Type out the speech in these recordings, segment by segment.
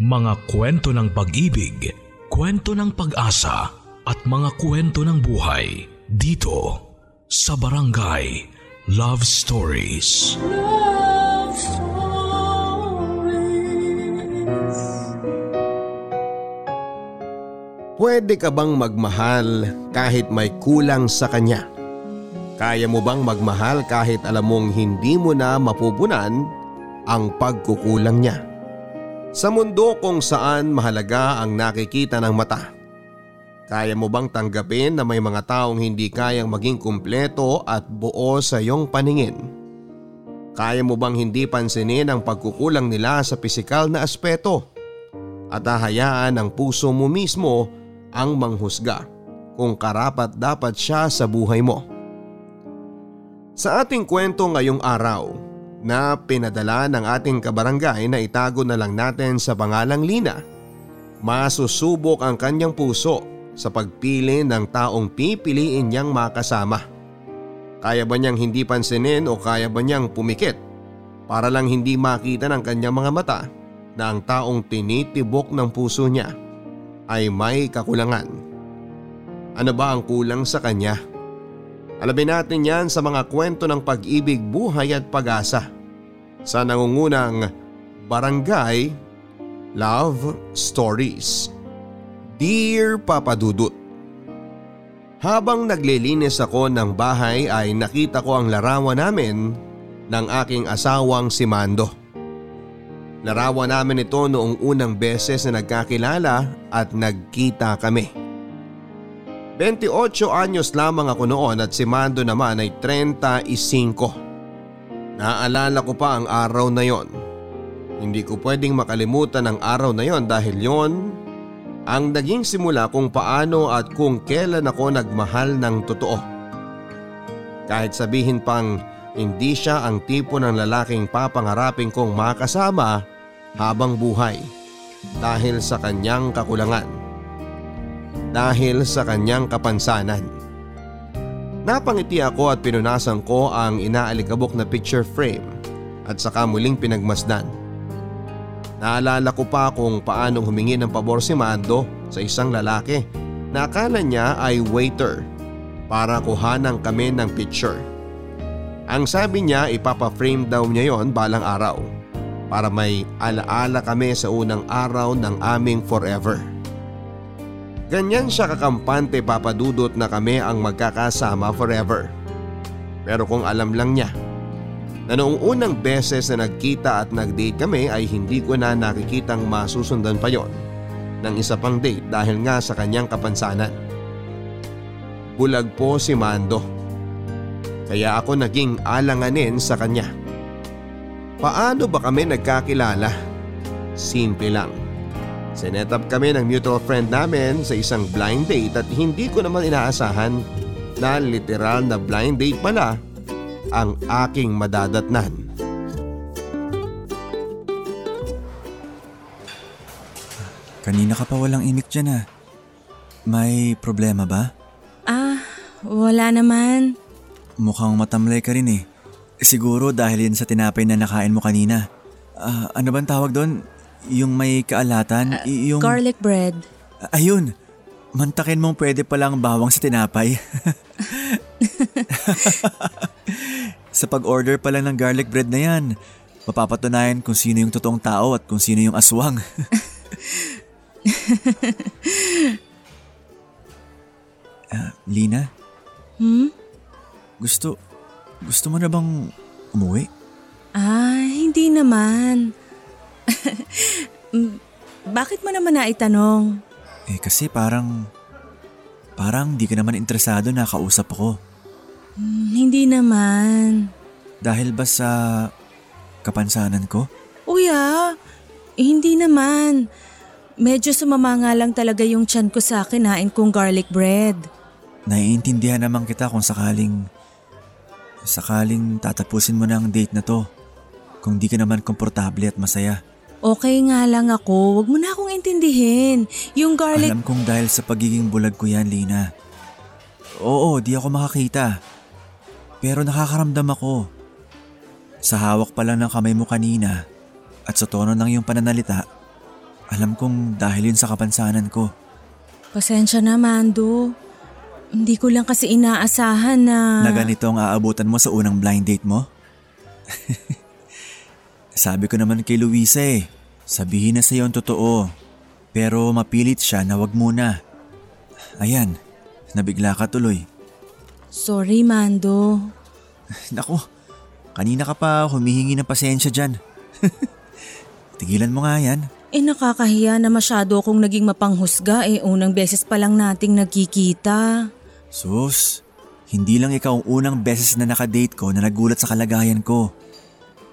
Mga kwento ng pag-ibig, kwento ng pag-asa at mga kwento ng buhay dito sa Barangay Love Stories. Love Stories. Pwede ka bang magmahal kahit may kulang sa kanya? Kaya mo bang magmahal kahit alam mong hindi mo na mapupunan ang pagkukulang niya? Sa mundo kung saan mahalaga ang nakikita ng mata. Kaya mo bang tanggapin na may mga taong hindi kayang maging kumpleto at buo sa iyong paningin? Kaya mo bang hindi pansinin ang pagkukulang nila sa pisikal na aspeto? At hahayaan ang puso mo mismo ang manghusga kung karapat dapat siya sa buhay mo. Sa ating kwento ngayong araw, na pinadala ng ating kabarangay na itago na lang natin sa pangalang Lina. Masusubok ang kanyang puso sa pagpili ng taong pipiliin niyang makasama. Kaya ba niyang hindi pansinin o kaya ba niyang pumikit para lang hindi makita ng kanyang mga mata na ang taong tinitibok ng puso niya ay may kakulangan. Ano ba ang kulang sa kanya? Alamin natin yan sa mga kwento ng pag-ibig, buhay at pag-asa sa nangungunang Barangay Love Stories. Dear Papa Dudut Habang naglilinis ako ng bahay ay nakita ko ang larawan namin ng aking asawang si Mando. Larawan namin ito noong unang beses na nagkakilala at nagkita kami. 28 anyos lamang ako noon at si Mando naman ay 35. Naalala ko pa ang araw na yon. Hindi ko pwedeng makalimutan ang araw na yon dahil yon ang naging simula kung paano at kung kailan ako nagmahal ng totoo. Kahit sabihin pang hindi siya ang tipo ng lalaking papangarapin kong makasama habang buhay dahil sa kanyang kakulangan dahil sa kanyang kapansanan. Napangiti ako at pinunasan ko ang inaalikabok na picture frame at saka muling pinagmasdan. Naalala ko pa kung paanong humingi ng pabor si Mando sa isang lalaki na akala niya ay waiter para kuhanan kami ng picture. Ang sabi niya ipapa-frame daw niya yon balang araw para may alaala kami sa unang araw ng aming forever. Ganyan siya kakampante papadudot na kami ang magkakasama forever. Pero kung alam lang niya na noong unang beses na nagkita at nagdate kami ay hindi ko na nakikitang masusundan pa yon ng isa pang date dahil nga sa kanyang kapansanan. Bulag po si Mando. Kaya ako naging alanganin sa kanya. Paano ba kami nagkakilala? Simple lang Sinet up kami ng mutual friend namin sa isang blind date at hindi ko naman inaasahan na literal na blind date pala ang aking madadatnan. Kanina ka pa walang imik dyan ah. May problema ba? Ah, wala naman. Mukhang matamlay ka rin eh. Siguro dahil yan sa tinapay na nakain mo kanina. Uh, ano bang tawag doon? Yung may kaalatan? Uh, yung... Garlic bread. Ayun. Mantakin mong pwede palang bawang sa tinapay. sa pag-order pala ng garlic bread na yan, mapapatunayan kung sino yung totoong tao at kung sino yung aswang. uh, Lina? Hmm? Gusto, gusto mo na bang umuwi? Ah, hindi naman. Bakit mo naman naitanong? Eh kasi parang, parang di ka naman interesado na kausap ako. Hmm, hindi naman. Dahil ba sa kapansanan ko? Uya, eh, hindi naman. Medyo sumama nga lang talaga yung tiyan ko sa kinain kong garlic bread. Naiintindihan naman kita kung sakaling, sakaling tatapusin mo na ang date na to. Kung di ka naman komportable at masaya. Okay nga lang ako, wag mo na akong intindihin. Yung garlic… Alam kong dahil sa pagiging bulag ko yan, Lina. Oo, di ako makakita. Pero nakakaramdam ako. Sa hawak pa lang ng kamay mo kanina at sa tono ng iyong pananalita, alam kong dahil yun sa kapansanan ko. Pasensya na, Mando. Hindi ko lang kasi inaasahan na... Na ganito ang aabutan mo sa unang blind date mo? Sabi ko naman kay Luisa eh, sabihin na sa'yo ang totoo. Pero mapilit siya na wag muna. Ayan, nabigla ka tuloy. Sorry, Mando. Nako, kanina ka pa humihingi ng pasensya dyan. Tigilan mo nga yan. Eh nakakahiya na masyado akong naging mapanghusga eh unang beses pa lang nating nagkikita. Sus, hindi lang ikaw ang unang beses na nakadate ko na nagulat sa kalagayan ko.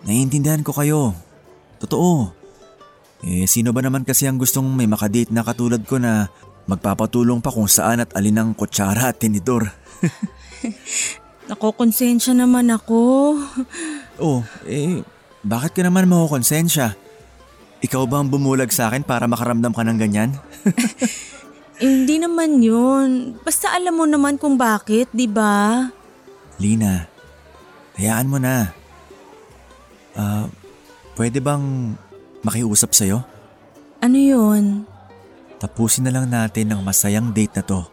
Naiintindihan ko kayo. Totoo. Eh sino ba naman kasi ang gustong may makadate na katulad ko na magpapatulong pa kung saan at alin ang kutsara at tinidor. Nakokonsensya naman ako. oh, eh bakit ka naman makukonsensya? Ikaw ba ang bumulag sa akin para makaramdam ka ng ganyan? Eh, hindi naman yun. Basta alam mo naman kung bakit, di ba? Lina, hayaan mo na. Ah, pwede bang makiusap sa'yo? Ano yun? Tapusin na lang natin ang masayang date na to.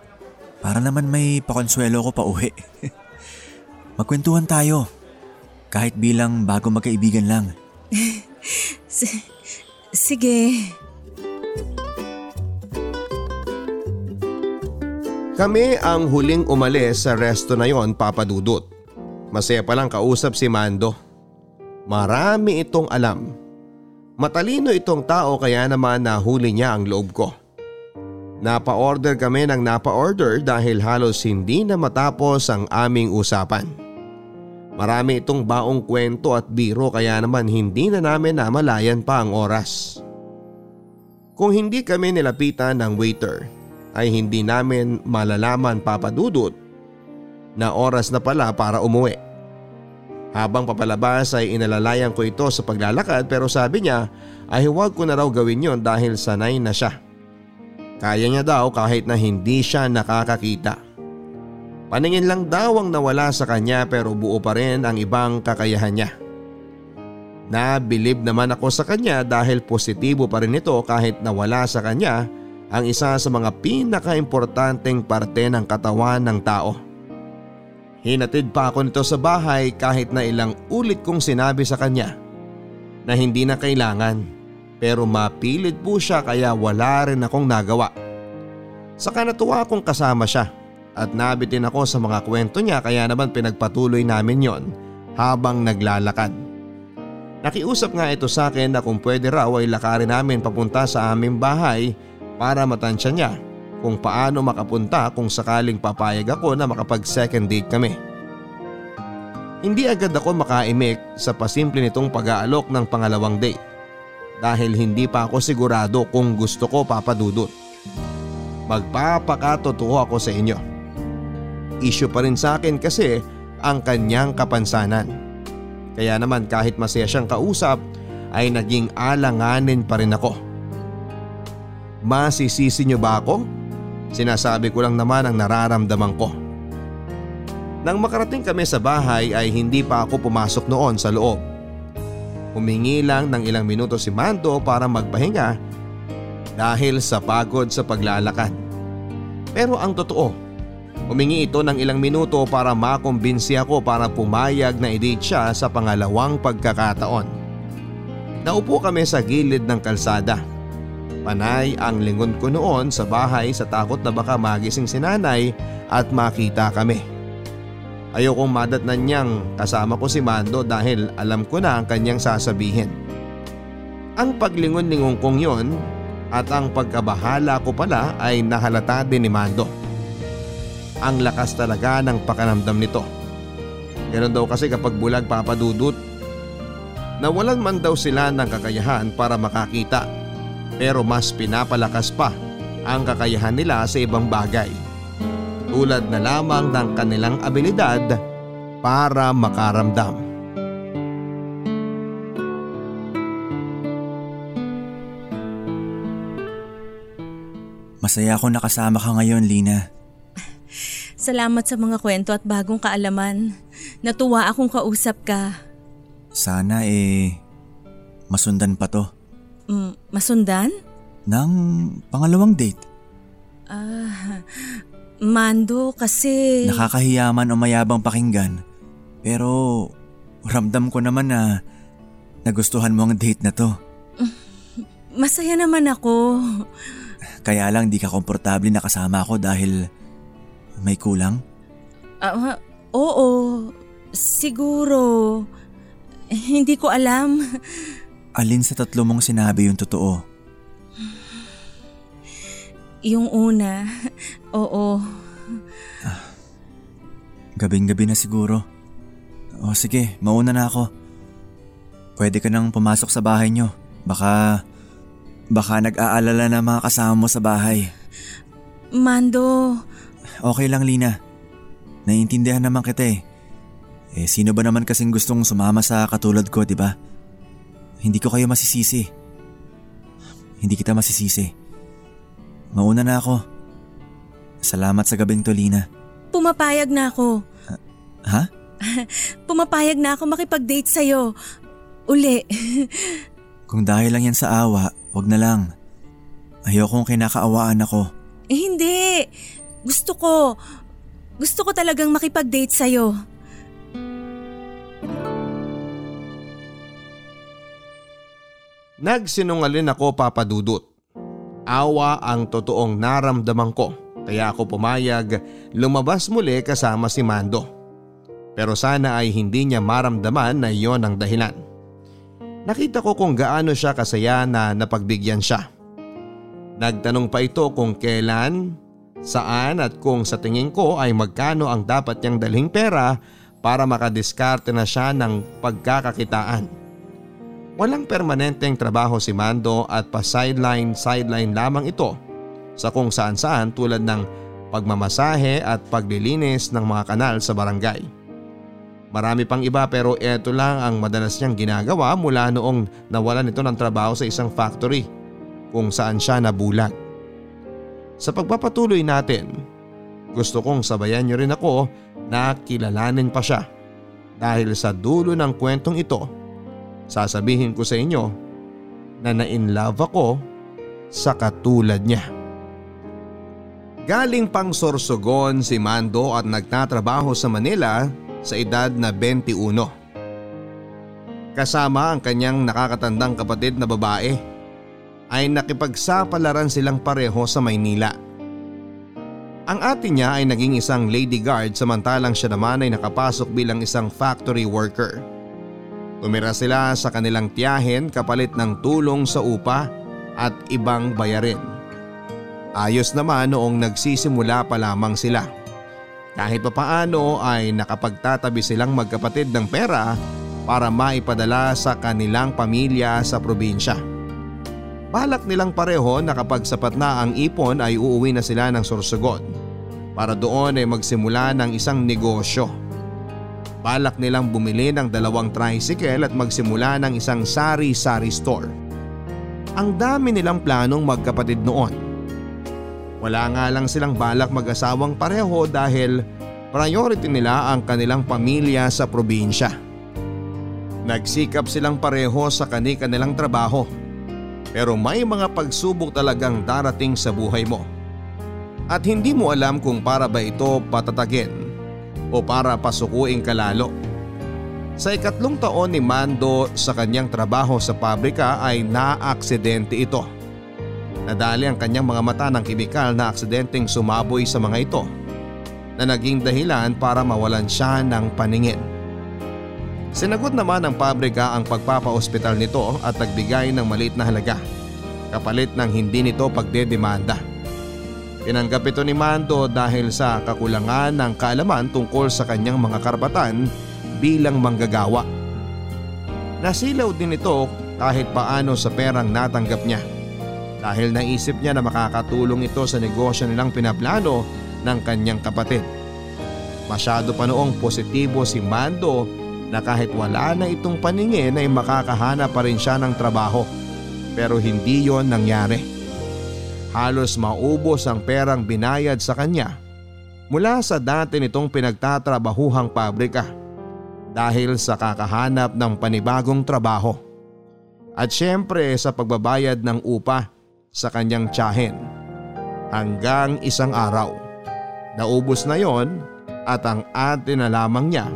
Para naman may pakonsuelo ko pa uwi. Magkwentuhan tayo. Kahit bilang bago magkaibigan lang. S- sige. Kami ang huling umalis sa resto na yon papadudot. Masaya palang kausap si Mando. Marami itong alam. Matalino itong tao kaya naman nahuli niya ang loob ko. Napa-order kami ng napa-order dahil halos hindi na matapos ang aming usapan. Marami itong baong kwento at biro kaya naman hindi na namin namalayan pa ang oras. Kung hindi kami nilapitan ng waiter ay hindi namin malalaman papadudot na oras na pala para umuwi. Habang papalabas ay inalalayan ko ito sa paglalakad pero sabi niya ay huwag ko na raw gawin yon dahil sanay na siya. Kaya niya daw kahit na hindi siya nakakakita. Paningin lang daw ang nawala sa kanya pero buo pa rin ang ibang kakayahan niya. Nabilib naman ako sa kanya dahil positibo pa rin ito kahit nawala sa kanya ang isa sa mga pinaka-importanteng parte ng katawan ng tao. Hinatid pa ako nito sa bahay kahit na ilang ulit kong sinabi sa kanya na hindi na kailangan pero mapilit po siya kaya wala rin akong nagawa. Saka natuwa akong kasama siya at nabitin ako sa mga kwento niya kaya naman pinagpatuloy namin yon habang naglalakad. Nakiusap nga ito sa akin na kung pwede raw ay lakarin namin papunta sa aming bahay para matansya niya kung paano makapunta kung sakaling papayag ako na makapag second date kami. Hindi agad ako makaimik sa pasimple nitong pag-aalok ng pangalawang date dahil hindi pa ako sigurado kung gusto ko papadudot. Magpapakatotoo ako sa inyo. Issue pa rin sa akin kasi ang kanyang kapansanan. Kaya naman kahit masaya siyang kausap ay naging alanganin pa rin ako. Masisisi niyo ba ako? Sinasabi ko lang naman ang nararamdaman ko. Nang makarating kami sa bahay ay hindi pa ako pumasok noon sa loob. Humingi lang ng ilang minuto si Mando para magpahinga dahil sa pagod sa paglalakad. Pero ang totoo, humingi ito ng ilang minuto para makumbinsi ako para pumayag na i-date siya sa pangalawang pagkakataon. Naupo kami sa gilid ng kalsada. Panay ang lingon ko noon sa bahay sa takot na baka magising si nanay at makita kami. Ayokong madatnan niyang kasama ko si Mando dahil alam ko na ang kanyang sasabihin. Ang paglingon-lingon kong yon at ang pagkabahala ko pala ay nahalata din ni Mando. Ang lakas talaga ng pakanamdam nito. Ganon daw kasi kapag bulag papadudot. Nawalan man daw sila ng kakayahan para makakita pero mas pinapalakas pa ang kakayahan nila sa ibang bagay. Tulad na lamang ng kanilang abilidad para makaramdam. Masaya ako nakasama ka ngayon, Lina. Salamat sa mga kwento at bagong kaalaman. Natuwa akong kausap ka. Sana eh, masundan pa to. Mm, masundan? Ng pangalawang date. Ah, Mando kasi... Nakakahiyaman o mayabang pakinggan. Pero ramdam ko naman na nagustuhan mo ang date na to. Masaya naman ako. Kaya lang di ka komportable na kasama ako dahil may kulang? Ah, oo, siguro. Hindi ko alam. Alin sa tatlo mong sinabi yung totoo? Yung una, oo. Gabing-gabi na siguro. O sige, mauna na ako. Pwede ka nang pumasok sa bahay nyo. Baka, baka nag-aalala na mga kasama mo sa bahay. Mando, Okay lang Lina. Naiintindihan naman kita eh. Eh sino ba naman kasing gustong sumama sa katulad ko, di ba? Hindi ko kayo masisisi. Hindi kita masisisi. Mauna na ako. Salamat sa gabing to, Lina. pumapayag na ako. Ha? Pumapayag na ako makipag-date sa'yo. Uli. Kung dahil lang yan sa awa, wag na lang. Ayokong kinakaawaan ako. Eh, hindi. Gusto ko. Gusto ko talagang makipag-date sa'yo. Nagsinungalin ako papadudot. Awa ang totoong naramdaman ko kaya ako pumayag lumabas muli kasama si Mando. Pero sana ay hindi niya maramdaman na iyon ang dahilan. Nakita ko kung gaano siya kasaya na napagbigyan siya. Nagtanong pa ito kung kailan, saan at kung sa tingin ko ay magkano ang dapat niyang dalhing pera para makadiskarte na siya ng pagkakakitaan. Walang permanenteng trabaho si Mando at pa sideline sideline lamang ito sa kung saan saan tulad ng pagmamasahe at paglilinis ng mga kanal sa barangay. Marami pang iba pero eto lang ang madalas niyang ginagawa mula noong nawalan ito ng trabaho sa isang factory kung saan siya nabulag. Sa pagpapatuloy natin, gusto kong sabayan niyo rin ako na kilalanin pa siya dahil sa dulo ng kwentong ito, sasabihin ko sa inyo na na-inlove ako sa katulad niya. Galing pang Sorsogon si Mando at nagtatrabaho sa Manila sa edad na 21. Kasama ang kanyang nakakatandang kapatid na babae ay nakipagsapalaran silang pareho sa Maynila. Ang ate niya ay naging isang lady guard samantalang siya naman ay nakapasok bilang isang factory worker. Tumira sila sa kanilang tiyahin kapalit ng tulong sa upa at ibang bayarin. Ayos naman noong nagsisimula pa lamang sila. Kahit papaano ay nakapagtatabi silang magkapatid ng pera para maipadala sa kanilang pamilya sa probinsya. Balak nilang pareho na kapag sapat na ang ipon ay uuwi na sila ng Sorsogon para doon ay magsimula ng isang negosyo. Balak nilang bumili ng dalawang tricycle at magsimula ng isang sari-sari store. Ang dami nilang planong magkapatid noon. Wala nga lang silang balak mag-asawang pareho dahil priority nila ang kanilang pamilya sa probinsya. Nagsikap silang pareho sa kani-kanilang trabaho pero may mga pagsubok talagang darating sa buhay mo. At hindi mo alam kung para ba ito patatagin o para pasukuin ka lalo. Sa ikatlong taon ni Mando sa kanyang trabaho sa pabrika ay naaksidente ito. Nadali ang kanyang mga mata ng kemikal na aksidenteng sumaboy sa mga ito na naging dahilan para mawalan siya ng paningin. Sinagot naman ng pabrika ang pagpapa-ospital nito at nagbigay ng maliit na halaga kapalit ng hindi nito pagdedemanda. Tinanggap ito ni Mando dahil sa kakulangan ng kaalaman tungkol sa kanyang mga karapatan bilang manggagawa. Nasilaw din ito kahit paano sa perang natanggap niya dahil naisip niya na makakatulong ito sa negosyo nilang pinaplano ng kanyang kapatid. Masyado pa noong positibo si Mando na kahit wala na itong paningin ay makakahanap pa rin siya ng trabaho pero hindi yon nangyari. Halos maubos ang perang binayad sa kanya mula sa dati nitong pinagtatrabahuhang pabrika dahil sa kakahanap ng panibagong trabaho. At syempre sa pagbabayad ng upa sa kanyang tiyahin. Hanggang isang araw. Naubos na yon at ang ate na lamang niya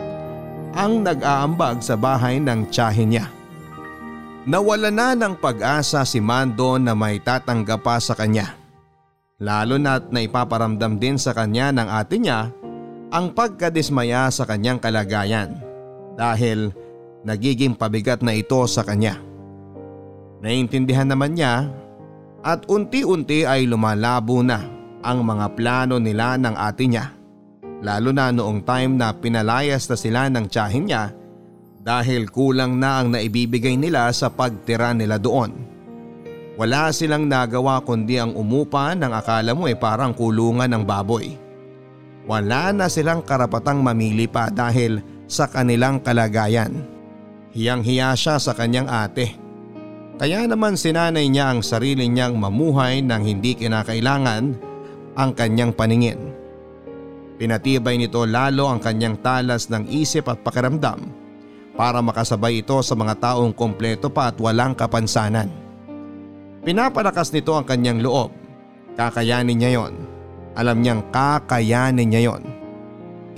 ang nag-aambag sa bahay ng tiyahin niya. Nawala na ng pag-asa si Mando na may tatanggap pa sa kanya. Lalo na't naipaparamdam din sa kanya ng ate niya ang pagkadismaya sa kanyang kalagayan dahil nagiging pabigat na ito sa kanya. Naintindihan naman niya at unti-unti ay lumalabo na ang mga plano nila ng ate niya. Lalo na noong time na pinalayas na sila ng tiyahin niya dahil kulang na ang naibibigay nila sa pagtira nila doon. Wala silang nagawa kundi ang umupa ng akala mo ay parang kulungan ng baboy. Wala na silang karapatang mamili pa dahil sa kanilang kalagayan. Hiyang-hiya siya sa kanyang ate. Kaya naman sinanay niya ang sarili niyang mamuhay nang hindi kinakailangan ang kanyang paningin. Pinatibay nito lalo ang kanyang talas ng isip at pakiramdam para makasabay ito sa mga taong kompleto pa at walang kapansanan. Pinapalakas nito ang kanyang loob. Kakayanin niya yon. Alam niyang kakayanin niya yon.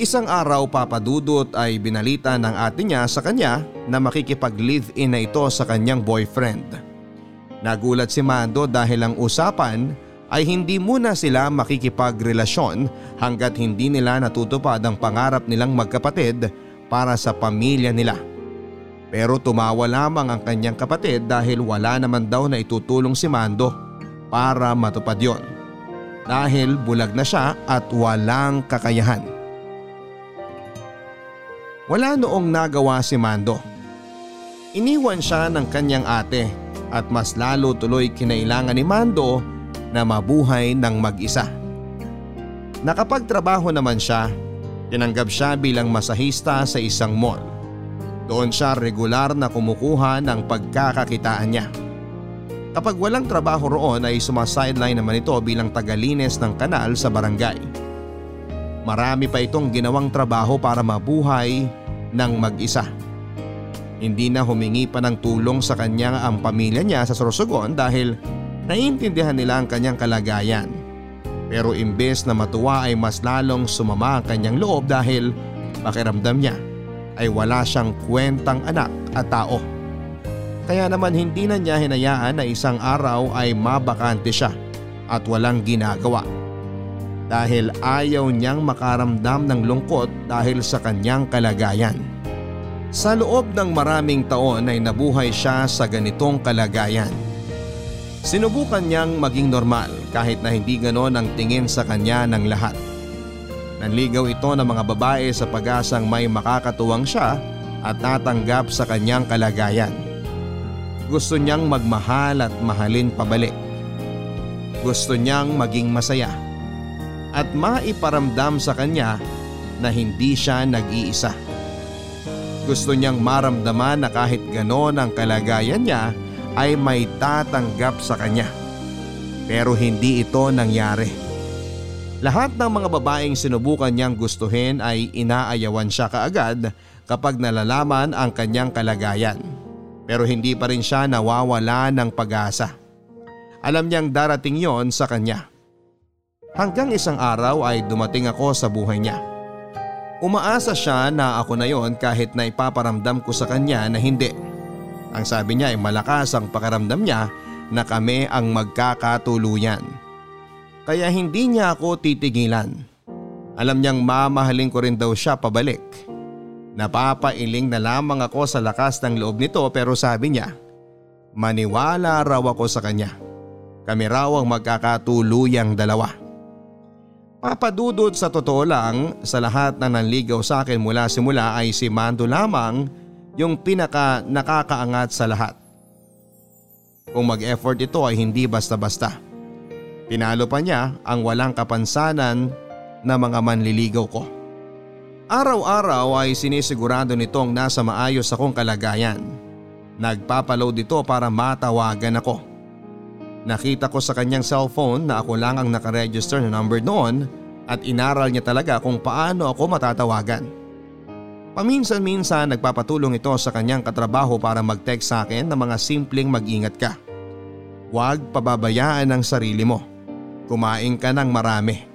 Isang araw papadudot ay binalita ng ate niya sa kanya na makikipag-live-in na ito sa kanyang boyfriend. Nagulat si Mando dahil ang usapan ay hindi muna sila makikipagrelasyon hanggat hindi nila natutupad ang pangarap nilang magkapatid para sa pamilya nila. Pero tumawa lamang ang kanyang kapatid dahil wala naman daw na itutulong si Mando para matupad yon. Dahil bulag na siya at walang kakayahan. Wala noong nagawa si Mando. Iniwan siya ng kanyang ate at mas lalo tuloy kinailangan ni Mando na mabuhay ng mag-isa. Nakapagtrabaho naman siya, tinanggap siya bilang masahista sa isang mall. Doon siya regular na kumukuha ng pagkakakitaan niya. Kapag walang trabaho roon ay sumasideline naman ito bilang tagalinis ng kanal sa barangay. Marami pa itong ginawang trabaho para mabuhay ng mag-isa. Hindi na humingi pa ng tulong sa kanya ang pamilya niya sa Sorsogon dahil naiintindihan nila ang kanyang kalagayan. Pero imbes na matuwa ay mas lalong sumama ang kanyang loob dahil pakiramdam niya ay wala siyang kwentang anak at tao. Kaya naman hindi na niya hinayaan na isang araw ay mabakante siya at walang ginagawa. Dahil ayaw niyang makaramdam ng lungkot dahil sa kanyang kalagayan. Sa loob ng maraming taon ay nabuhay siya sa ganitong kalagayan. Sinubukan niyang maging normal kahit na hindi ganon ang tingin sa kanya ng lahat. Nanligaw ito ng mga babae sa pag-asang may makakatuwang siya at natanggap sa kanyang kalagayan. Gusto niyang magmahal at mahalin pabalik. Gusto niyang maging masaya at maiparamdam sa kanya na hindi siya nag-iisa. Gusto niyang maramdaman na kahit ganon ang kalagayan niya ay may tatanggap sa kanya. Pero hindi ito nangyari. Lahat ng mga babaeng sinubukan niyang gustuhin ay inaayawan siya kaagad kapag nalalaman ang kanyang kalagayan. Pero hindi pa rin siya nawawala ng pag-asa. Alam niyang darating yon sa kanya. Hanggang isang araw ay dumating ako sa buhay niya. Umaasa siya na ako na yon kahit na ipaparamdam ko sa kanya na hindi. Ang sabi niya ay malakas ang pakaramdam niya na kami ang magkakatuluyan kaya hindi niya ako titigilan. Alam niyang mamahalin ko rin daw siya pabalik. Napapailing na lamang ako sa lakas ng loob nito pero sabi niya, maniwala raw ako sa kanya. Kami raw ang magkakatuluyang dalawa. Papadudod sa totoo lang, sa lahat na nanligaw sa akin mula simula ay si Mando lamang yung pinaka nakakaangat sa lahat. Kung mag-effort ito ay hindi basta-basta. Pinalo pa niya ang walang kapansanan na mga manliligaw ko. Araw-araw ay sinisigurado nitong nasa maayos akong kalagayan. Nagpapaload ito para matawagan ako. Nakita ko sa kanyang cellphone na ako lang ang nakaregister na number noon at inaral niya talaga kung paano ako matatawagan. Paminsan-minsan nagpapatulong ito sa kanyang katrabaho para mag-text sa akin ng mga simpleng mag-ingat ka. Huwag pababayaan ang sarili mo. Kumain ka ng marami.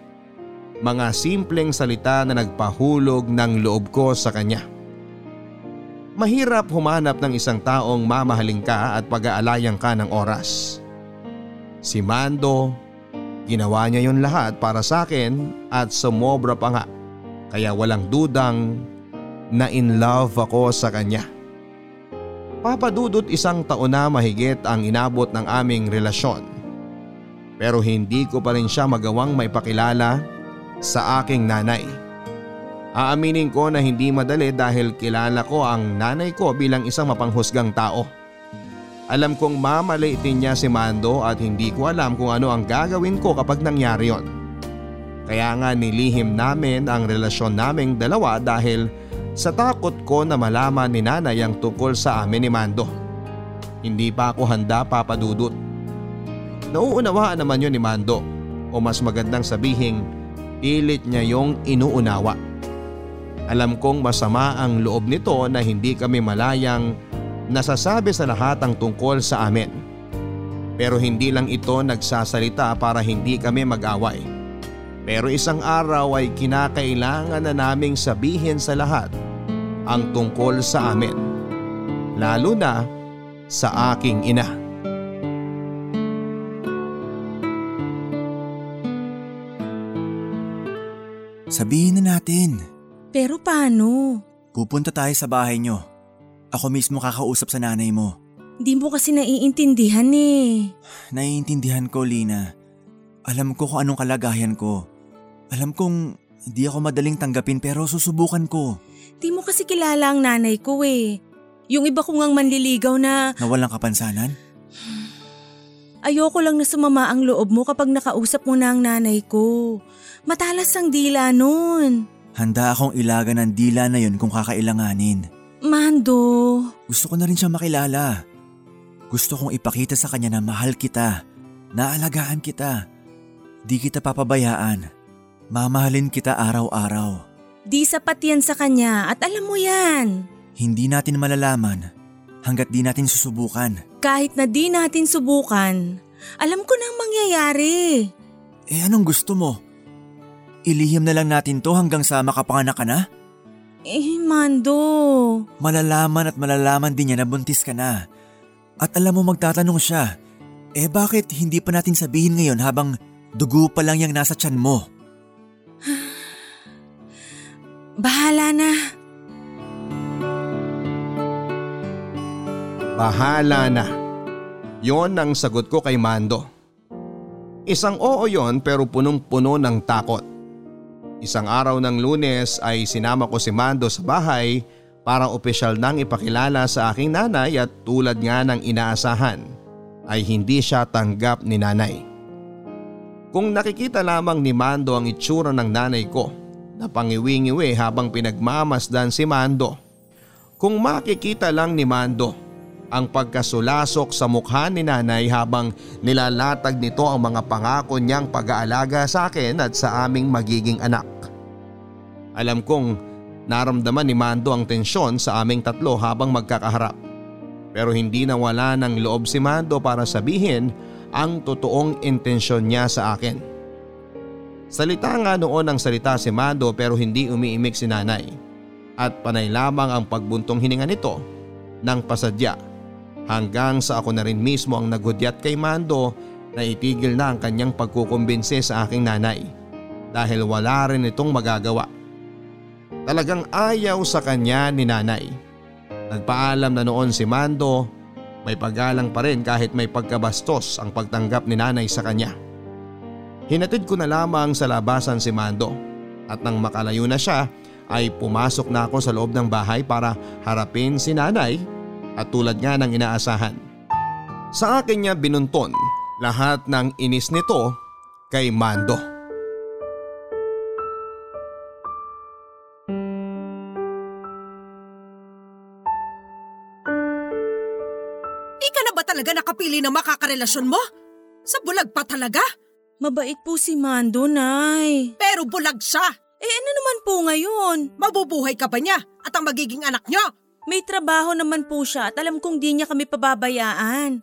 Mga simpleng salita na nagpahulog ng loob ko sa kanya. Mahirap humanap ng isang taong mamahaling ka at pag-aalayan ka ng oras. Si Mando, ginawa niya yon lahat para sa akin at sumobra pa nga. Kaya walang dudang na in love ako sa kanya. Papadudot isang taon na mahigit ang inabot ng aming relasyon. Pero hindi ko pa rin siya magawang may pakilala sa aking nanay. Aaminin ko na hindi madali dahil kilala ko ang nanay ko bilang isang mapanghusgang tao. Alam kong mamaliitin niya si Mando at hindi ko alam kung ano ang gagawin ko kapag nangyari yon. Kaya nga nilihim namin ang relasyon naming dalawa dahil sa takot ko na malaman ni nanay ang tungkol sa amin ni Mando. Hindi pa ako handa papadudot. Nauunawaan naman yun ni Mando o mas magandang sabihing pilit niya yung inuunawa. Alam kong masama ang loob nito na hindi kami malayang nasasabi sa lahat ang tungkol sa amin. Pero hindi lang ito nagsasalita para hindi kami mag-away. Pero isang araw ay kinakailangan na naming sabihin sa lahat ang tungkol sa amin. Lalo na sa aking ina. Sabihin na natin. Pero paano? Pupunta tayo sa bahay nyo. Ako mismo kakausap sa nanay mo. Hindi mo kasi naiintindihan eh. Naiintindihan ko, Lina. Alam ko kung anong kalagayan ko. Alam kong hindi ako madaling tanggapin pero susubukan ko. Di mo kasi kilala ang nanay ko eh. Yung iba ko ngang manliligaw na Na walang kapansanan? Ayoko lang na sumama ang loob mo kapag nakausap mo na ang nanay ko. Matalas ang dila nun. Handa akong ilaga ng dila na yun kung kakailanganin. Mando, Gusto ko na rin siya makilala. Gusto kong ipakita sa kanya na mahal kita, naalagaan kita. Di kita papabayaan. Mamahalin kita araw-araw. di sapat yan sa kanya at alam mo yan. Hindi natin malalaman hanggat di natin susubukan. Kahit na di natin subukan, alam ko nang mangyayari. Eh anong gusto mo? Ilihim na lang natin to hanggang sa makapanganak ka na? Eh, Mando. Malalaman at malalaman din niya na buntis ka na. At alam mo magtatanong siya, eh bakit hindi pa natin sabihin ngayon habang dugo pa lang yung nasa tiyan mo? Bahala na. Bahala na. Yon ang sagot ko kay Mando. Isang oo yon pero punong-puno ng takot. Isang araw ng lunes ay sinama ko si Mando sa bahay para opisyal nang ipakilala sa aking nanay at tulad nga ng inaasahan ay hindi siya tanggap ni nanay. Kung nakikita lamang ni Mando ang itsura ng nanay ko na pangiwi-ngiwi habang pinagmamasdan si Mando. Kung makikita lang ni Mando ang pagkasulasok sa mukha ni nanay habang nilalatag nito ang mga pangako niyang pag-aalaga sa akin at sa aming magiging anak. Alam kong naramdaman ni Mando ang tensyon sa aming tatlo habang magkakaharap. Pero hindi nawala ng loob si Mando para sabihin ang totoong intensyon niya sa akin. Salita nga noon ang salita si Mando pero hindi umiimik si nanay. At panay lamang ang pagbuntong hininga nito ng pasadya hanggang sa ako na rin mismo ang nagudyat kay Mando na itigil na ang kanyang pagkukumbinse sa aking nanay dahil wala rin itong magagawa. Talagang ayaw sa kanya ni nanay. Nagpaalam na noon si Mando, may paggalang pa rin kahit may pagkabastos ang pagtanggap ni nanay sa kanya. Hinatid ko na lamang sa labasan si Mando at nang makalayo na siya ay pumasok na ako sa loob ng bahay para harapin si nanay at tulad nga ng inaasahan. Sa akin niya binunton lahat ng inis nito kay Mando. Di ka na ba talaga nakapili ng makakarelasyon mo? Sa bulag pa talaga? Mabait po si Mando, Nay. Pero bulag siya. Eh ano naman po ngayon? Mabubuhay ka ba niya at ang magiging anak niyo? May trabaho naman po siya at alam kong di niya kami pababayaan.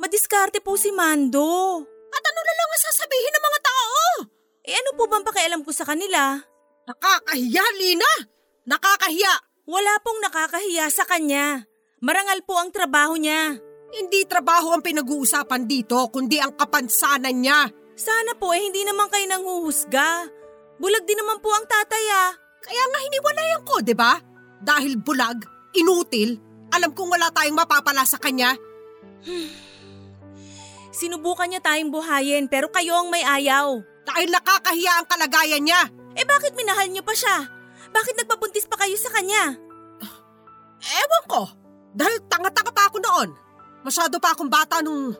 Madiskarte po si Mando. At ano na lang ang sasabihin ng mga tao? Eh ano po bang pakialam ko sa kanila? Nakakahiya, Lina! Nakakahiya! Wala pong nakakahiya sa kanya. Marangal po ang trabaho niya. Hindi trabaho ang pinag-uusapan dito, kundi ang kapansanan niya. Sana po eh hindi naman kayo nanghuhusga. Bulag din naman po ang tatay ah. Kaya nga hiniwalayan ko, di ba? Dahil bulag, inutil, alam kong wala tayong mapapala sa kanya. Sinubukan niya tayong buhayin pero kayo ang may ayaw. Dahil nakakahiya ang kalagayan niya. Eh bakit minahal niyo pa siya? Bakit nagpabuntis pa kayo sa kanya? Ewan ko. Dahil tanga-tanga pa ako noon. Masyado pa akong bata nung,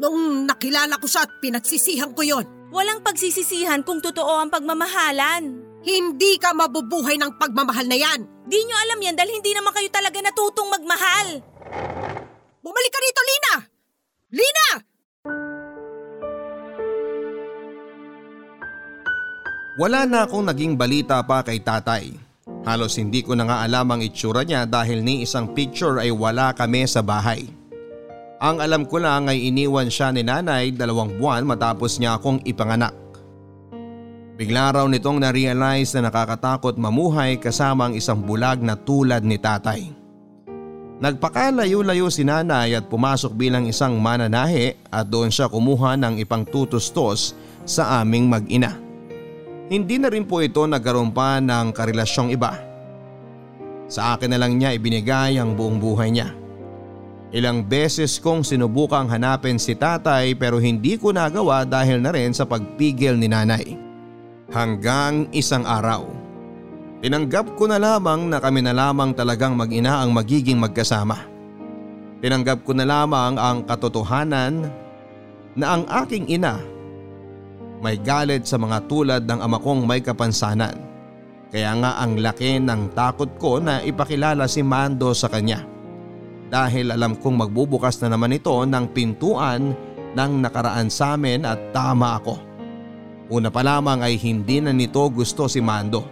nung nakilala ko siya at pinagsisihan ko yon. Walang pagsisisihan kung totoo ang pagmamahalan. Hindi ka mabubuhay ng pagmamahal na yan. Di nyo alam yan dahil hindi naman kayo talaga natutong magmahal. Bumalik ka rito, Lina! Lina! Wala na akong naging balita pa kay tatay. Halos hindi ko na nga alam ang itsura niya dahil ni isang picture ay wala kami sa bahay. Ang alam ko lang ay iniwan siya ni nanay dalawang buwan matapos niya akong ipanganak. Bigla raw nitong na-realize na nakakatakot mamuhay kasama ang isang bulag na tulad ni tatay. Nagpakalayo-layo si nanay at pumasok bilang isang mananahe at doon siya kumuha ng ipang tutustos sa aming mag-ina. Hindi na rin po ito nagkaroon pa ng karelasyong iba. Sa akin na lang niya ibinigay ang buong buhay niya. Ilang beses kong sinubukang hanapin si tatay pero hindi ko nagawa dahil na rin sa pagpigil ni nanay. Hanggang isang araw. Tinanggap ko na lamang na kami na lamang talagang mag-ina ang magiging magkasama. Tinanggap ko na lamang ang katotohanan na ang aking ina may galit sa mga tulad ng ama kong may kapansanan. Kaya nga ang laki ng takot ko na ipakilala si Mando sa kanya. Dahil alam kong magbubukas na naman ito ng pintuan ng nakaraan sa amin at tama ako. Una pa lamang ay hindi na nito gusto si Mando.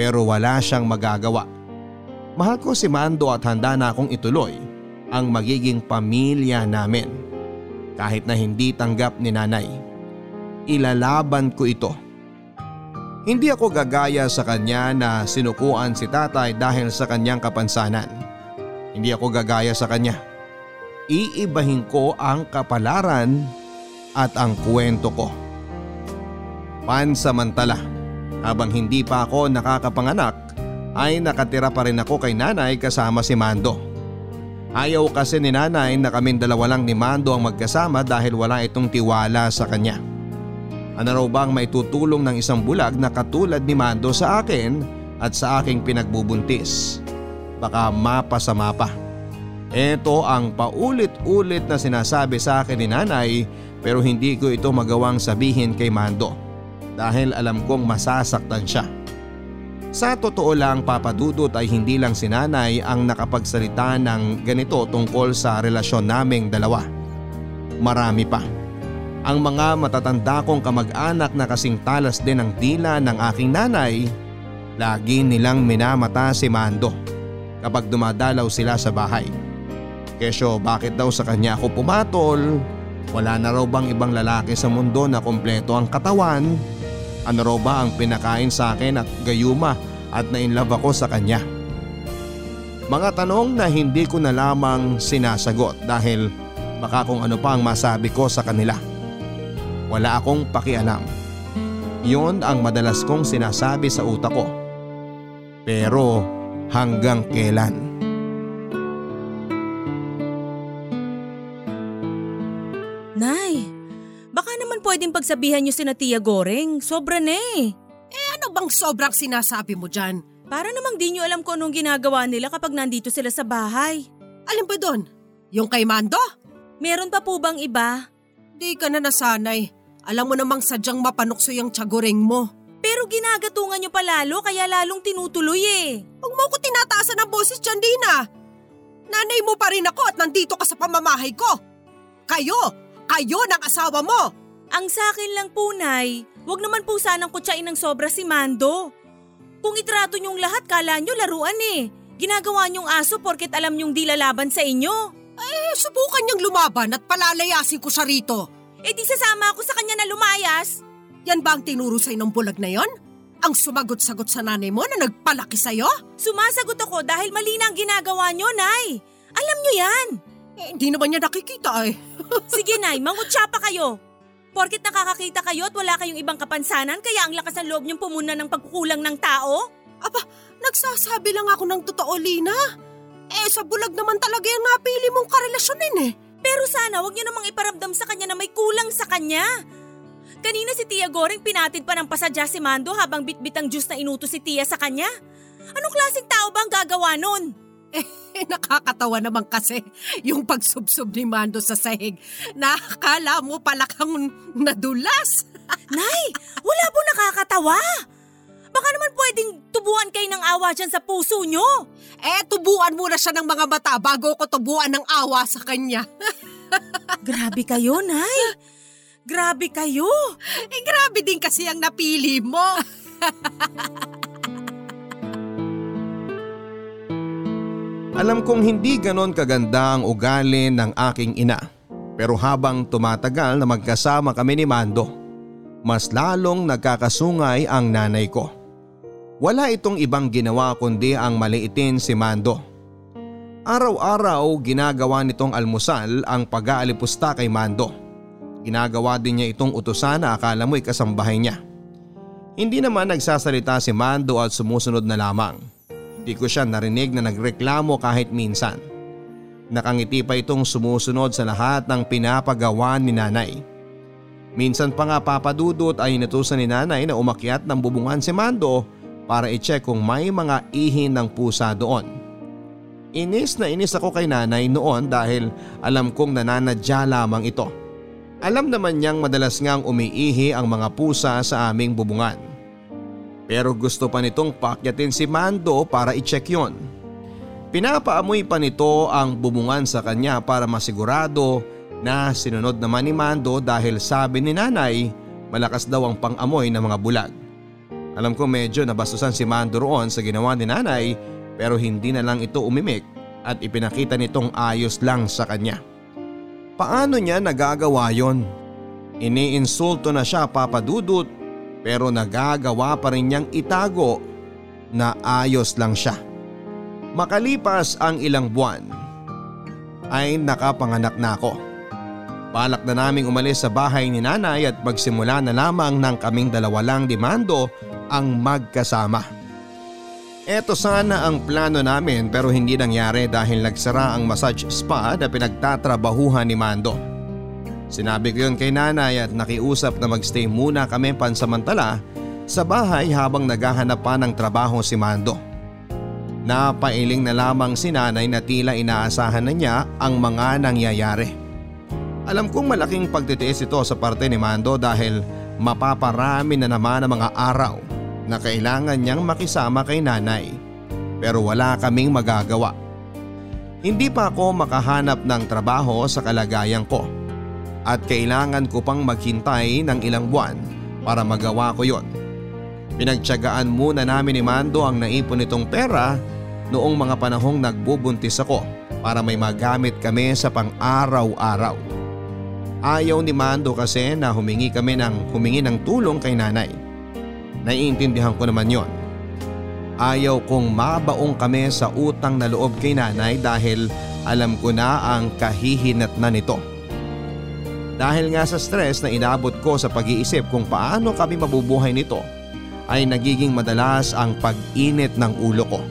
Pero wala siyang magagawa. Mahal ko si Mando at handa na akong ituloy ang magiging pamilya namin. Kahit na hindi tanggap ni nanay ilalaban ko ito. Hindi ako gagaya sa kanya na sinukuan si tatay dahil sa kanyang kapansanan. Hindi ako gagaya sa kanya. Iibahin ko ang kapalaran at ang kwento ko. Pansamantala, habang hindi pa ako nakakapanganak ay nakatira pa rin ako kay nanay kasama si Mando. Ayaw kasi ni nanay na kaming dalawa lang ni Mando ang magkasama dahil wala itong tiwala sa kanya. Ano raw bang may tutulong ng isang bulag na katulad ni Mando sa akin at sa aking pinagbubuntis? Baka mapasama pa. Ito ang paulit-ulit na sinasabi sa akin ni nanay pero hindi ko ito magawang sabihin kay Mando dahil alam kong masasaktan siya. Sa totoo lang papadudot ay hindi lang si nanay ang nakapagsalita ng ganito tungkol sa relasyon naming dalawa. Marami pa. Ang mga matatanda kong kamag-anak na kasing talas din ang dila ng aking nanay, lagi nilang minamata si Mando kapag dumadalaw sila sa bahay. Kesyo bakit daw sa kanya ako pumatol? Wala na raw bang ibang lalaki sa mundo na kompleto ang katawan? Ano raw ba ang pinakain sa akin at gayuma at nainlove ako sa kanya? Mga tanong na hindi ko na lamang sinasagot dahil baka kung ano pa ang masabi ko sa kanila. Wala akong pakialam. Yon ang madalas kong sinasabi sa utak ko. Pero hanggang kailan? Pwedeng pagsabihan niyo si na Tia Goreng. Sobra na eh. Eh ano bang sobrang sinasabi mo dyan? Para namang di niyo alam kung anong ginagawa nila kapag nandito sila sa bahay. Alin ba doon? Yung kay Mando? Meron pa po bang iba? Di ka na nasanay. Alam mo namang sadyang mapanukso yung tiyagoreng mo. Pero ginagatungan niyo pa lalo kaya lalong tinutuloy eh. Huwag mo ko tinataasan ng boses dyan, Dina. Nanay mo pa rin ako at nandito ka sa pamamahay ko. Kayo! Kayo ng asawa mo! Ang sa akin lang po, Nay, wag naman po sanang kutsain ng sobra si Mando. Kung itrato niyong lahat, kala niyo laruan eh. Ginagawa niyong aso porket alam niyong di lalaban sa inyo. Eh, subukan niyang lumaban at palalayasin ko siya rito. Eh di sasama ako sa kanya na lumayas. Yan ba ang tinuro sa'yo ng bulag na yon? Ang sumagot-sagot sa nanay mo na nagpalaki sa'yo? Sumasagot ako dahil mali na ang ginagawa niyo, Nay. Alam niyo yan. Eh, hindi naman niya nakikita eh. Sige, Nay, mangutsa pa kayo. Porkit nakakakita kayo at wala kayong ibang kapansanan, kaya ang lakas ng loob niyong pumuna ng pagkukulang ng tao? Aba, nagsasabi lang ako ng totoo, Lina. Eh, sa bulag naman talaga yung napili mong karelasyonin eh. Pero sana wag niyo namang iparamdam sa kanya na may kulang sa kanya. Kanina si Tia Goring pinatid pa ng pasadya si Mando habang bitbit ang juice na inuto si Tia sa kanya. Anong klaseng tao ba ang gagawa nun? Eh, nakakatawa naman kasi yung pagsubsob ni Mando sa sahig. Nakakala mo pala kang nadulas. Nay, wala po nakakatawa. Baka naman pwedeng tubuan kayo ng awa dyan sa puso nyo. Eh, tubuan muna siya ng mga mata bago ko tubuan ng awa sa kanya. Grabe kayo, Nay. Grabe kayo. eh, grabe din kasi ang napili mo. Alam kong hindi ganon kaganda ang ugali ng aking ina. Pero habang tumatagal na magkasama kami ni Mando, mas lalong nagkakasungay ang nanay ko. Wala itong ibang ginawa kundi ang maliitin si Mando. Araw-araw ginagawa nitong almusal ang pag-aalipusta kay Mando. Ginagawa din niya itong utusan na akala mo'y kasambahay niya. Hindi naman nagsasalita si Mando at sumusunod na lamang. Di ko siya narinig na nagreklamo kahit minsan. Nakangiti pa itong sumusunod sa lahat ng pinapagawa ni nanay. Minsan pa nga papadudot ay inutusan ni nanay na umakyat ng bubungan si Mando para i-check kung may mga ihin ng pusa doon. Inis na inis ako kay nanay noon dahil alam kong nananadya lamang ito. Alam naman niyang madalas ngang umiihi ang mga pusa sa aming bubungan. Pero gusto pa nitong pakyatin si Mando para i-check yon. Pinapaamoy pa nito ang bubungan sa kanya para masigurado na sinunod naman ni Mando dahil sabi ni nanay malakas daw ang pangamoy ng mga bulag. Alam ko medyo nabastusan si Mando roon sa ginawa ni nanay pero hindi na lang ito umimik at ipinakita nitong ayos lang sa kanya. Paano niya nagagawa yon? Iniinsulto na siya papadudot pero nagagawa pa rin niyang itago na ayos lang siya. Makalipas ang ilang buwan ay nakapanganak na ako. Balak na naming umalis sa bahay ni nanay at magsimula na lamang ng kaming dalawa lang demando ang magkasama. Ito sana ang plano namin pero hindi nangyari dahil nagsara ang massage spa na pinagtatrabahuhan ni Mando. Sinabi ko yun kay nanay at nakiusap na magstay muna kami pansamantala sa bahay habang naghahanap pa ng trabaho si Mando. Napailing na lamang si nanay na tila inaasahan na niya ang mga nangyayari. Alam kong malaking pagtitiis ito sa parte ni Mando dahil mapaparami na naman ang mga araw na kailangan niyang makisama kay nanay. Pero wala kaming magagawa. Hindi pa ako makahanap ng trabaho sa kalagayan ko at kailangan ko pang maghintay ng ilang buwan para magawa ko yon. Pinagtyagaan muna namin ni Mando ang naipon nitong pera noong mga panahong nagbubuntis ako para may magamit kami sa pang-araw-araw. Ayaw ni Mando kasi na humingi kami ng humingi ng tulong kay nanay. Naiintindihan ko naman yon. Ayaw kong mabaong kami sa utang na loob kay nanay dahil alam ko na ang kahihinat na nito. Dahil nga sa stress na inabot ko sa pag-iisip kung paano kami mabubuhay nito ay nagiging madalas ang pag-init ng ulo ko.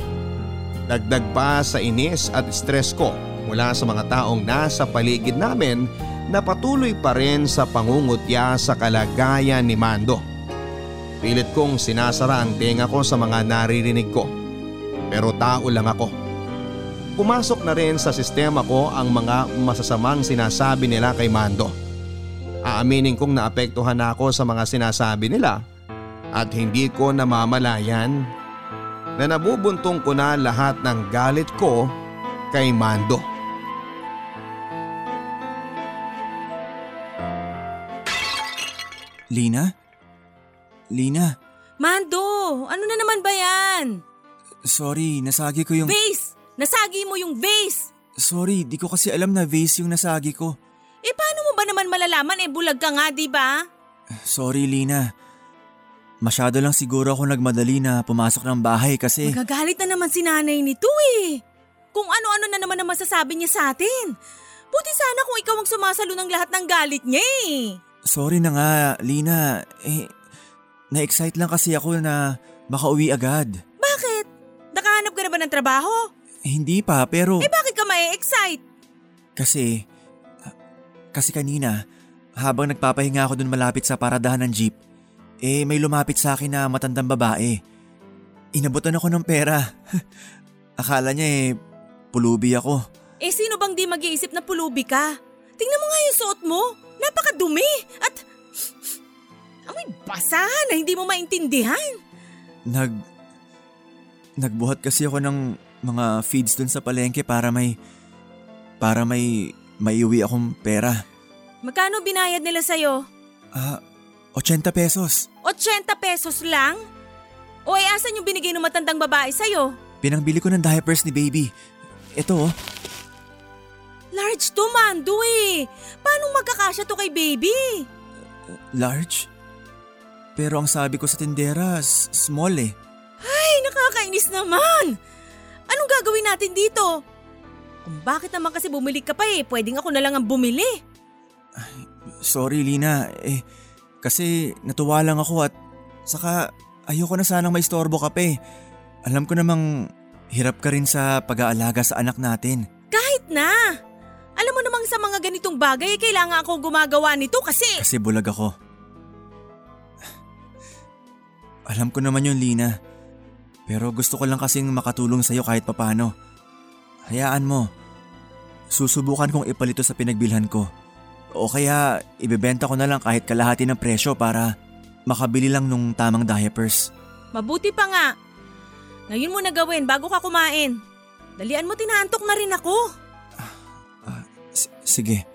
Dagdag pa sa inis at stress ko mula sa mga taong nasa paligid namin na patuloy pa rin sa pangungutya sa kalagayan ni Mando. Pilit kong sinasara ang tenga ko sa mga naririnig ko. Pero tao lang ako. Pumasok na rin sa sistema ko ang mga masasamang sinasabi nila kay Mando. Aaminin kong naapektuhan na ako sa mga sinasabi nila at hindi ko namamalayan na nabubuntong ko na lahat ng galit ko kay Mando. Lina? Lina, Mando, ano na naman ba yan? sorry, nasagi ko yung... Vase! Nasagi mo yung vase! Sorry, di ko kasi alam na vase yung nasagi ko. Eh paano naman malalaman eh bulag ka nga, di ba? Sorry, Lina. Masyado lang siguro ako nagmadali na pumasok ng bahay kasi... Magagalit na naman si nanay nito eh. Kung ano-ano na naman ang masasabi niya sa atin. Buti sana kung ikaw ang sumasalo ng lahat ng galit niya eh. Sorry na nga, Lina. Eh, na-excite lang kasi ako na makauwi agad. Bakit? Nakahanap ka na ba ng trabaho? Eh, hindi pa, pero... Eh bakit ka ma-excite? Kasi... Kasi kanina, habang nagpapahinga ako dun malapit sa paradahan ng jeep, eh may lumapit sa akin na matandang babae. Inabutan ako ng pera. Akala niya eh, pulubi ako. Eh sino bang di mag-iisip na pulubi ka? Tingnan mo nga yung suot mo. Napakadumi. At... Amoy basa na hindi mo maintindihan. Nag... Nagbuhat kasi ako ng mga feeds dun sa palengke para may... Para may... Maiuwi akong pera. Magkano binayad nila sa'yo? Ah, 80 pesos. 80 pesos lang? O ay asan yung binigay ng matandang babae sa'yo? Pinangbili ko ng diapers ni baby. Ito oh. Large to, Mando eh. Paano magkakasya to kay baby? Large? Pero ang sabi ko sa tindera, small eh. Ay, nakakainis naman. Anong gagawin natin dito? Kung bakit naman kasi bumili ka pa eh, pwedeng ako na lang ang bumili. Sorry Lina, eh kasi natuwa lang ako at saka ayoko na sanang may istorbo ka pa eh. Alam ko namang hirap ka rin sa pag-aalaga sa anak natin. Kahit na. Alam mo namang sa mga ganitong bagay, eh, kailangan ako gumagawa nito kasi... Kasi bulag ako. Alam ko naman yun Lina. Pero gusto ko lang kasing makatulong sa'yo kahit papano. Hayaan mo. Susubukan kong ipalito sa pinagbilhan ko. O kaya ibebenta ko na lang kahit kalahati ng presyo para makabili lang nung tamang diapers. Mabuti pa nga. Ngayon mo na gawin bago ka kumain. Dalian mo tinaantok na rin ako. S- sige.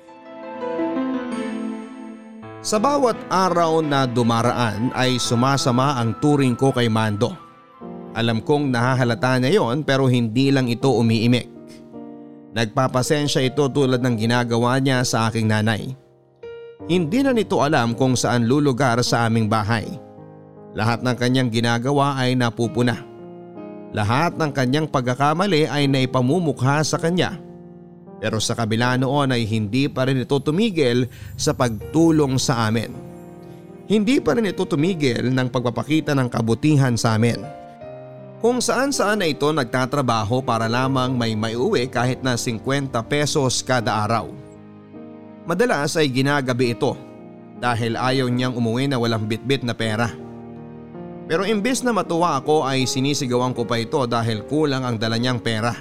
Sa bawat araw na dumaraan ay sumasama ang turing ko kay Mando. Alam kong nahahalata niya yon pero hindi lang ito umiimik. Nagpapasensya ito tulad ng ginagawa niya sa aking nanay. Hindi na nito alam kung saan lulugar sa aming bahay. Lahat ng kanyang ginagawa ay napupuna. Lahat ng kanyang pagkakamali ay naipamumukha sa kanya. Pero sa kabila noon ay hindi pa rin ito tumigil sa pagtulong sa amin. Hindi pa rin ito tumigil ng pagpapakita ng kabutihan sa amin. Kung saan saan na ito nagtatrabaho para lamang may maiuwi kahit na 50 pesos kada araw. Madalas ay ginagabi ito dahil ayaw niyang umuwi na walang bitbit na pera. Pero imbes na matuwa ako ay sinisigawan ko pa ito dahil kulang ang dala niyang pera.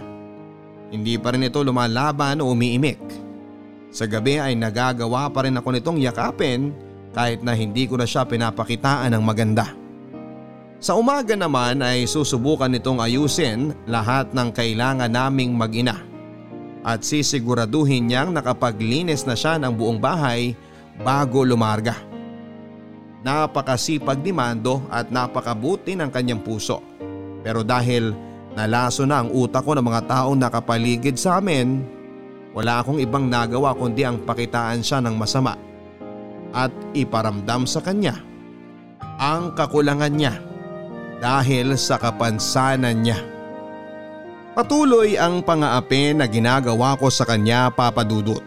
Hindi pa rin ito lumalaban o umiimik. Sa gabi ay nagagawa pa rin ako nitong yakapin kahit na hindi ko na siya pinapakitaan ng maganda. Sa umaga naman ay susubukan nitong ayusin lahat ng kailangan naming mag-ina. At sisiguraduhin niyang nakapaglinis na siya ng buong bahay bago lumarga. Napakasipag ni Mando at napakabuti ng kanyang puso. Pero dahil nalaso na ang utak ko ng mga taong nakapaligid sa amin, wala akong ibang nagawa kundi ang pakitaan siya ng masama at iparamdam sa kanya ang kakulangan niya dahil sa kapansanan niya. Patuloy ang pangaapi na ginagawa ko sa kanya papadudot.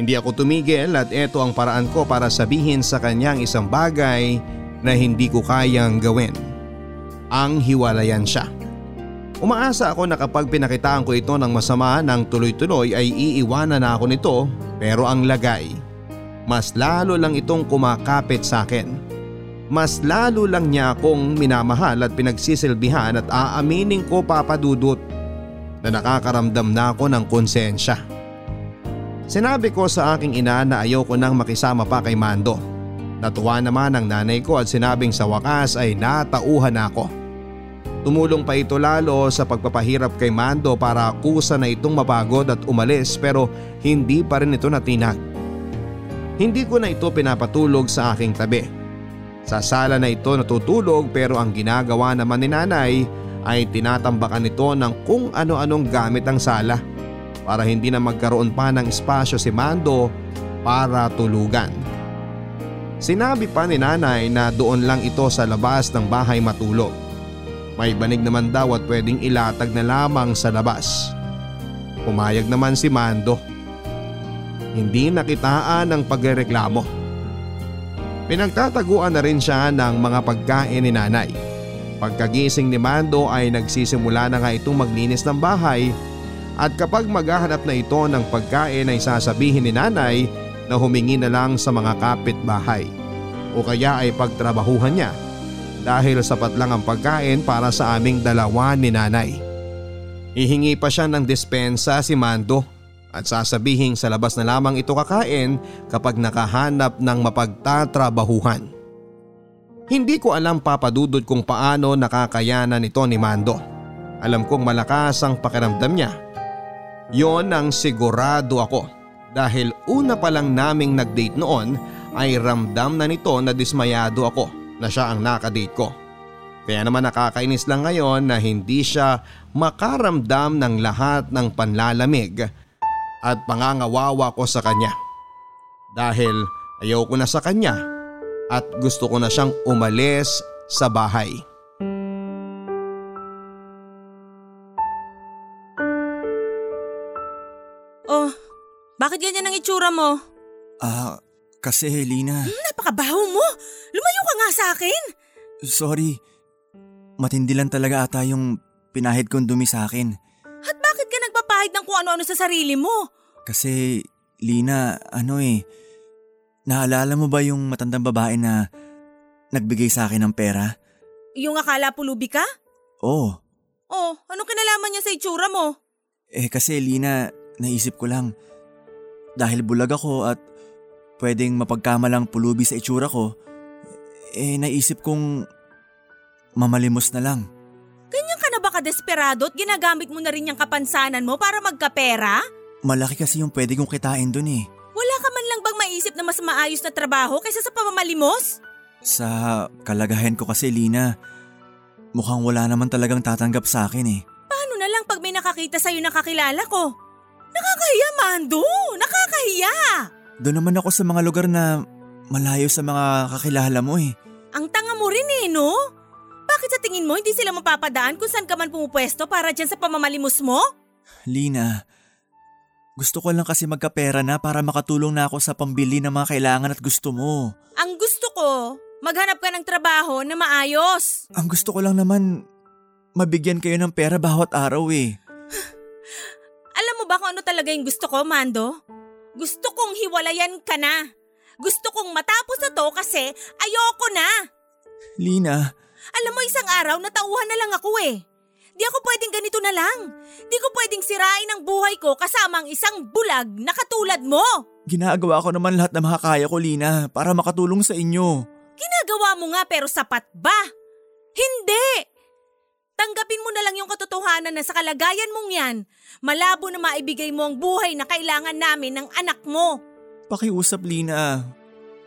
Hindi ako tumigil at ito ang paraan ko para sabihin sa kanyang isang bagay na hindi ko kayang gawin. Ang hiwalayan siya. Umaasa ako na kapag pinakitaan ko ito ng masama ng tuloy-tuloy ay iiwanan na ako nito pero ang lagay, mas lalo lang itong kumakapit sa akin. Mas lalo lang niya akong minamahal at pinagsisilbihan at aaminin ko papadudot na nakakaramdam na ako ng konsensya. Sinabi ko sa aking ina na ayoko nang makisama pa kay Mando. Natuwa naman ang nanay ko at sinabing sa wakas ay natauhan ako. Tumulong pa ito lalo sa pagpapahirap kay Mando para kusa na itong mapagod at umalis pero hindi pa rin ito natinag. Hindi ko na ito pinapatulog sa aking tabi. Sa sala na ito natutulog pero ang ginagawa naman ni nanay ay tinatambakan nito ng kung ano-anong gamit ang sala. para hindi na magkaroon pa ng espasyo si Mando para tulugan. Sinabi pa ni nanay na doon lang ito sa labas ng bahay matulog. May banig naman daw at pwedeng ilatag na lamang sa labas. Pumayag naman si Mando. Hindi nakitaan ang pagrereklamo. Pinagtataguan na rin siya ng mga pagkain ni nanay. Pagkagising ni Mando ay nagsisimula na nga itong maglinis ng bahay at kapag maghahanap na ito ng pagkain ay sasabihin ni nanay na humingi na lang sa mga kapitbahay o kaya ay pagtrabahuhan niya dahil sapat lang ang pagkain para sa aming dalawa ni nanay. Hihingi pa siya ng dispensa si Mando at sasabihin sa labas na lamang ito kakain kapag nakahanap ng mapagtatrabahuhan. Hindi ko alam papadudod kung paano nakakayanan ito ni Mando. Alam kong malakas ang pakiramdam niya. Yon ang sigurado ako dahil una pa lang naming nag-date noon ay ramdam na nito na dismayado ako na siya ang nakadate ko. Kaya naman nakakainis lang ngayon na hindi siya makaramdam ng lahat ng panlalamig at pangangawawa ko sa kanya. Dahil ayaw ko na sa kanya at gusto ko na siyang umalis sa bahay. Oh, bakit ganyan ang itsura mo? Ah, kasi Lina, Napakabaho mo! Lumayo ka nga sa akin! sorry. Matindi lang talaga ata yung pinahid kong dumi sa akin. At bakit ka nagpapahid ng kung ano-ano sa sarili mo? Kasi, Lina, ano eh, naalala mo ba yung matandang babae na nagbigay sa akin ng pera? Yung akala pulubi ka? Oo. Oh, anong kinalaman niya sa itsura mo? Eh kasi Lina, naisip ko lang. Dahil bulag ako at pwedeng mapagkamalang pulubi sa itsura ko, eh naisip kong mamalimos na lang. Ganyan ka na ba kadesperado at ginagamit mo na rin yung kapansanan mo para magkapera? Malaki kasi yung pwede kong kitain dun eh. Wala ka man lang bang maisip na mas maayos na trabaho kaysa sa pamamalimos? Sa kalagayan ko kasi Lina, mukhang wala naman talagang tatanggap sa akin eh. Paano na lang pag may nakakita sa'yo na kakilala ko? Nakakahiya, Mando! Nakakahiya! Doon naman ako sa mga lugar na malayo sa mga kakilala mo eh. Ang tanga mo rin eh, no? Bakit sa tingin mo hindi sila mapapadaan kung saan ka man pumupwesto para dyan sa pamamalimos mo? Lina, gusto ko lang kasi magkapera na para makatulong na ako sa pambili ng mga kailangan at gusto mo. Ang gusto ko, maghanap ka ng trabaho na maayos. Ang gusto ko lang naman, mabigyan kayo ng pera bawat araw eh. Alam mo ba kung ano talaga yung gusto ko, Mando? Gusto kong hiwalayan ka na. Gusto kong matapos na to kasi ayoko na. Lina, Alam mo, isang araw natauhan na lang ako eh. Di ako pwedeng ganito na lang. Di ko pwedeng sirain ang buhay ko kasama ang isang bulag na katulad mo. ginagawa ko naman lahat ng makakaya ko Lina para makatulong sa inyo. Ginagawa mo nga pero sapat ba? Hindi! Tanggapin mo na lang yung katotohanan na sa kalagayan mong yan, malabo na maibigay mo ang buhay na kailangan namin ng anak mo. Pakiusap Lina,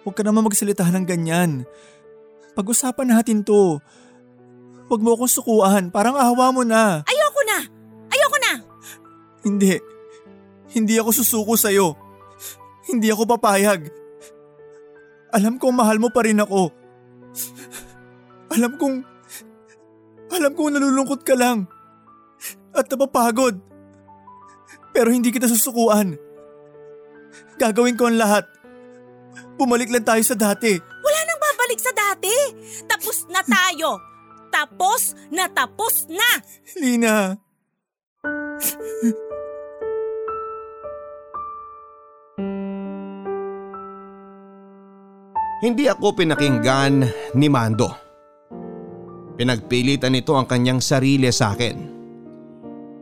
huwag ka naman magsalita ng ganyan. Pag-usapan natin to. Huwag mo akong sukuan, parang awa mo na. Ayoko na! Ayoko na! Hindi. Hindi ako susuko sa'yo. Hindi ako papayag. Alam kong mahal mo pa rin ako. Alam kong... Alam kong nalulungkot ka lang. At napapagod. Pero hindi kita susukuan. Gagawin ko ang lahat. Bumalik lang tayo sa dati. Dati. Tapos na tayo. Tapos na tapos na. Lina. Hindi ako pinakinggan ni Mando. Pinagpilitan nito ang kanyang sarili sa akin.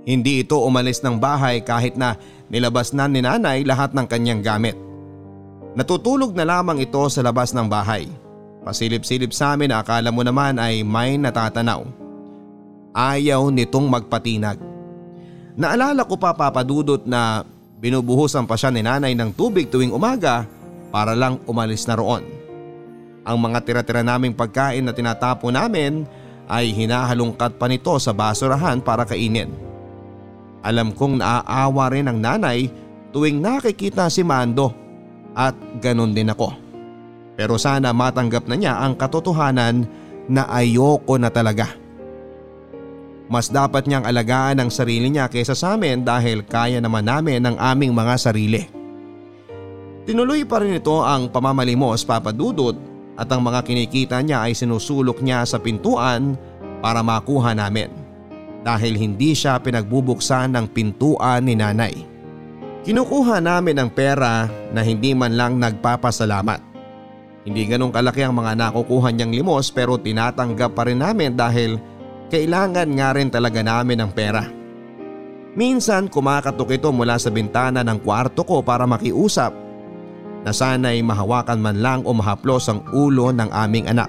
Hindi ito umalis ng bahay kahit na nilabas na ni nanay lahat ng kanyang gamit. Natutulog na lamang ito sa labas ng bahay. Pasilip-silip sa amin akala mo naman ay may natatanaw. Ayaw nitong magpatinag. Naalala ko pa papadudot na binubuhusan pa siya ni nanay ng tubig tuwing umaga para lang umalis na roon. Ang mga tira-tira naming pagkain na tinatapo namin ay hinahalungkat pa nito sa basurahan para kainin. Alam kong naaawa rin ang nanay tuwing nakikita si Mando at ganun din ako. Pero sana matanggap na niya ang katotohanan na ayoko na talaga. Mas dapat niyang alagaan ang sarili niya kaysa sa amin dahil kaya naman namin ang aming mga sarili. Tinuloy pa rin ito ang pamamalimos papadudot at ang mga kinikita niya ay sinusulok niya sa pintuan para makuha namin dahil hindi siya pinagbubuksan ng pintuan ni nanay. Kinukuha namin ang pera na hindi man lang nagpapasalamat. Hindi ganong kalaki ang mga nakukuha niyang limos pero tinatanggap pa rin namin dahil kailangan nga rin talaga namin ng pera. Minsan kumakatok ito mula sa bintana ng kwarto ko para makiusap na sana'y mahawakan man lang o mahaplos ang ulo ng aming anak.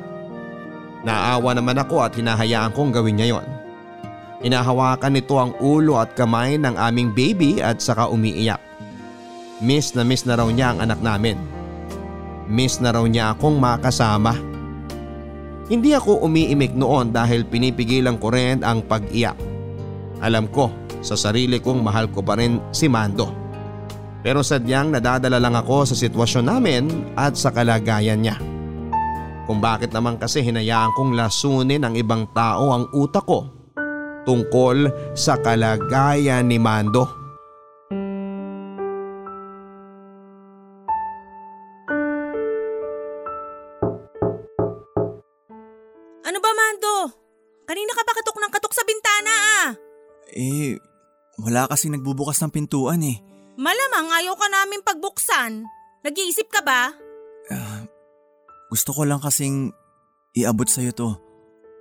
Naawa naman ako at hinahayaan kong gawin niya yon. Hinahawakan nito ang ulo at kamay ng aming baby at saka umiiyak. Miss na miss na raw niya ang anak namin. Miss na raw niya akong makasama. Hindi ako umiimik noon dahil pinipigilan ko rin ang pag-iyak. Alam ko sa sarili kong mahal ko pa rin si Mando. Pero sadyang nadadala lang ako sa sitwasyon namin at sa kalagayan niya. Kung bakit naman kasi hinayaan kong lasunin ng ibang tao ang utak ko tungkol sa kalagayan ni Mando. Wala kasing nagbubukas ng pintuan eh. Malamang ayaw ka namin pagbuksan. Nag-iisip ka ba? Ah, gusto ko lang kasing iabot sa'yo to.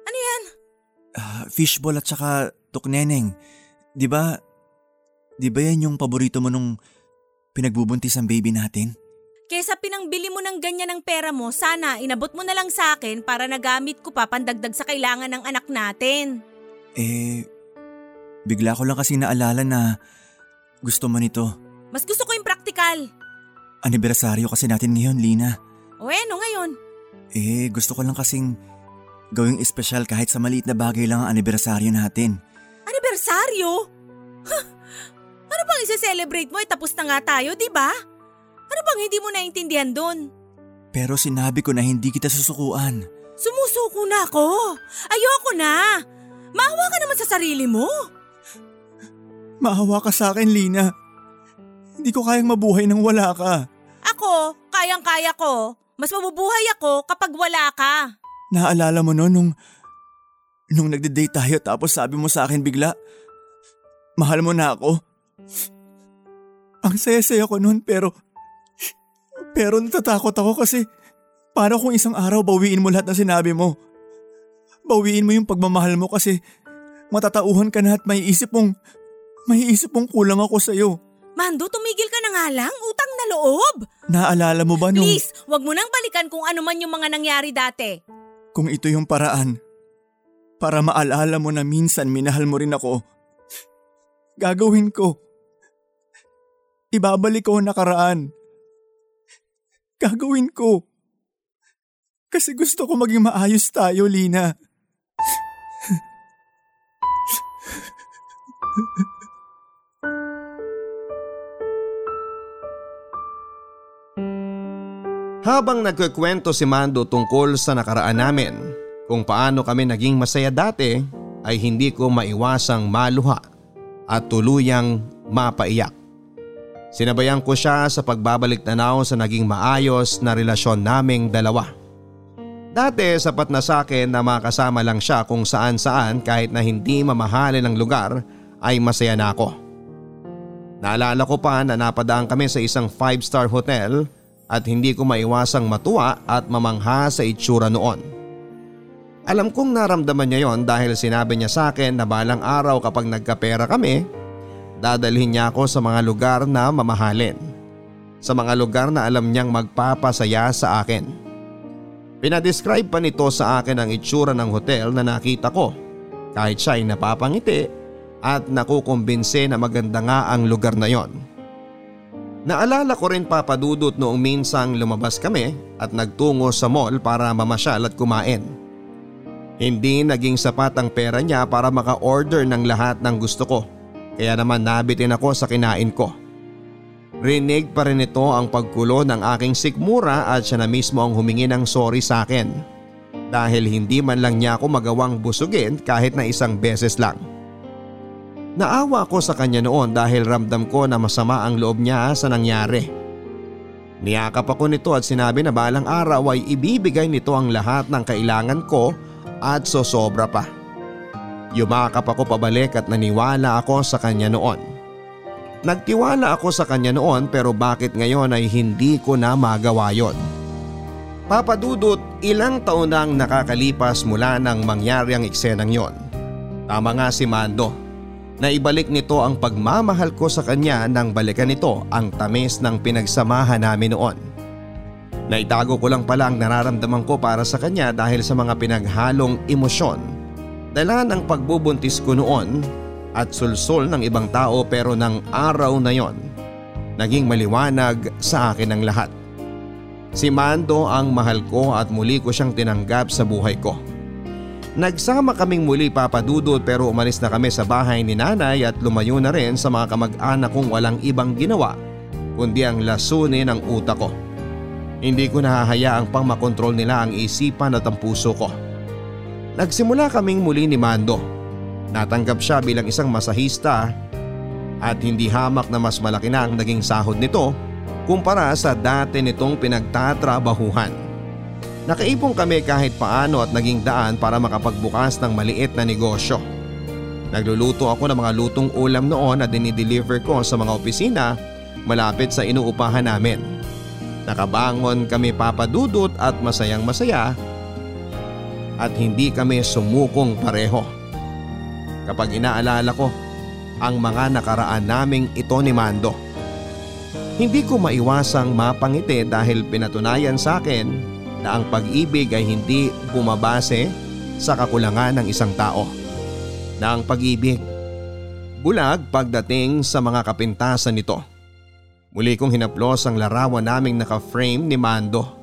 Ano yan? Ah, fishball at saka tukneneng. Di ba, di ba yan yung paborito mo nung pinagbubuntis ang baby natin? Kesa pinangbili mo ng ganyan ng pera mo, sana inabot mo na lang sa akin para nagamit ko pa pandagdag sa kailangan ng anak natin. Eh, bigla ko lang kasi naalala na gusto mo nito. Mas gusto ko yung practical. Anibersaryo kasi natin ngayon, Lina. O ano ngayon? Eh, gusto ko lang kasing gawing espesyal kahit sa maliit na bagay lang ang anibersaryo natin. Anibersaryo? Huh, ano bang isi-celebrate mo? Eh, tapos na nga tayo, di ba? Ano bang hindi mo naintindihan doon? Pero sinabi ko na hindi kita susukuan. Sumusuko na ako. Ayoko na. Maawa ka naman sa sarili mo. Maawa ka sa akin, Lina. Hindi ko kayang mabuhay nang wala ka. Ako, kayang-kaya ko. Mas mabubuhay ako kapag wala ka. Naalala mo no nung, nung nagde-date tayo tapos sabi mo sa akin bigla, mahal mo na ako. Ang saya-saya ko noon pero, pero natatakot ako kasi para kung isang araw bawiin mo lahat ng sinabi mo. Bawiin mo yung pagmamahal mo kasi matatauhan ka na at may isip mong, may isip mong kulang ako sa'yo. Mando, tumigil ka na nga lang. Utang na loob. Naalala mo ba nung... Please, wag mo nang balikan kung ano man yung mga nangyari dati. Kung ito yung paraan, para maalala mo na minsan minahal mo rin ako, gagawin ko. Ibabalik ko ang nakaraan. Gagawin ko. Kasi gusto ko maging maayos tayo, Lina. Habang nagkikwento si Mando tungkol sa nakaraan namin, kung paano kami naging masaya dati ay hindi ko maiwasang maluha at tuluyang mapaiyak. Sinabayan ko siya sa pagbabalik tanaw sa naging maayos na relasyon naming dalawa. Dati sapat na sa akin na makasama lang siya kung saan saan kahit na hindi mamahalin ang lugar ay masaya na ako. Naalala ko pa na napadaan kami sa isang 5 star hotel at hindi ko maiwasang matuwa at mamangha sa itsura noon. Alam kong naramdaman niya yon dahil sinabi niya sa akin na balang araw kapag nagkapera kami, dadalhin niya ako sa mga lugar na mamahalin. Sa mga lugar na alam niyang magpapasaya sa akin. Pinadescribe pa nito sa akin ang itsura ng hotel na nakita ko kahit siya ay napapangiti at nakukumbinse na maganda nga ang lugar na yon. Naalala ko rin papadudot noong minsang lumabas kami at nagtungo sa mall para mamasyal at kumain. Hindi naging sapat ang pera niya para maka-order ng lahat ng gusto ko. kaya naman nabitin ako sa kinain ko. Rinig pa rin ito ang pagkulo ng aking sikmura at siya na mismo ang humingi ng sorry sa akin. Dahil hindi man lang niya ako magawang busugin kahit na isang beses lang. Naawa ako sa kanya noon dahil ramdam ko na masama ang loob niya sa nangyari. Niyakap ako nito at sinabi na balang araw ay ibibigay nito ang lahat ng kailangan ko at sosobra pa. Yumakap ako pabalik at naniwala ako sa kanya noon. Nagtiwala ako sa kanya noon pero bakit ngayon ay hindi ko na magawa yon? Papadudot ilang taon nang nakakalipas mula nang mangyari ang eksenang yon. Tama nga si Mando. Naibalik nito ang pagmamahal ko sa kanya nang balikan nito ang tamis ng pinagsamahan namin noon. Naitago ko lang pala ang nararamdaman ko para sa kanya dahil sa mga pinaghalong emosyon. Dala ng pagbubuntis ko noon at sulsol ng ibang tao pero ng araw na yon naging maliwanag sa akin ang lahat. Si Mando ang mahal ko at muli ko siyang tinanggap sa buhay ko. Nagsama kaming muli papadudod pero umalis na kami sa bahay ni nanay at lumayo na rin sa mga kamag-anak kong walang ibang ginawa kundi ang lasunin ng utak ko. Hindi ko nahahayaang pang makontrol nila ang isipan at ang puso ko. Nagsimula kaming muli ni Mando Natanggap siya bilang isang masahista at hindi hamak na mas malaki na ang naging sahod nito kumpara sa dati nitong pinagtatrabahuhan. Nakaipong kami kahit paano at naging daan para makapagbukas ng maliit na negosyo. Nagluluto ako ng mga lutong ulam noon na dinideliver ko sa mga opisina malapit sa inuupahan namin. Nakabangon kami papadudot at masayang masaya at hindi kami sumukong pareho kapag inaalala ko ang mga nakaraan naming ito ni Mando. Hindi ko maiwasang mapangiti dahil pinatunayan sa akin na ang pag-ibig ay hindi bumabase sa kakulangan ng isang tao. Na ang pag-ibig, bulag pagdating sa mga kapintasan nito. Muli kong hinaplos ang larawan naming naka-frame ni Mando.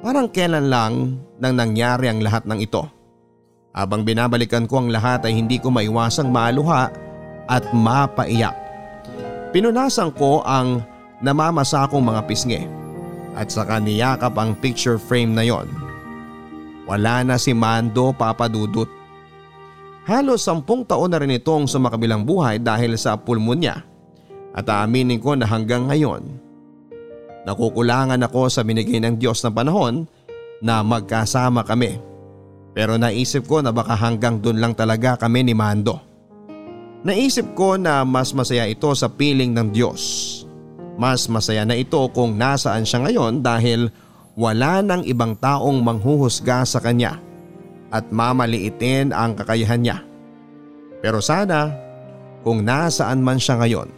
Parang kailan lang nang nangyari ang lahat ng ito. Habang binabalikan ko ang lahat ay hindi ko maiwasang maluha at mapaiyak. Pinunasan ko ang namamasa kong mga pisngi at saka niyakap ang picture frame na yon. Wala na si Mando papadudot. Halos sampung taon na rin itong sumakabilang buhay dahil sa pulmonya at aaminin ko na hanggang ngayon nakukulangan ako sa binigay ng Diyos na panahon na magkasama kami. Pero naisip ko na baka hanggang dun lang talaga kami ni Mando. Naisip ko na mas masaya ito sa piling ng Diyos. Mas masaya na ito kung nasaan siya ngayon dahil wala nang ibang taong manghuhusga sa kanya at mamaliitin ang kakayahan niya. Pero sana kung nasaan man siya ngayon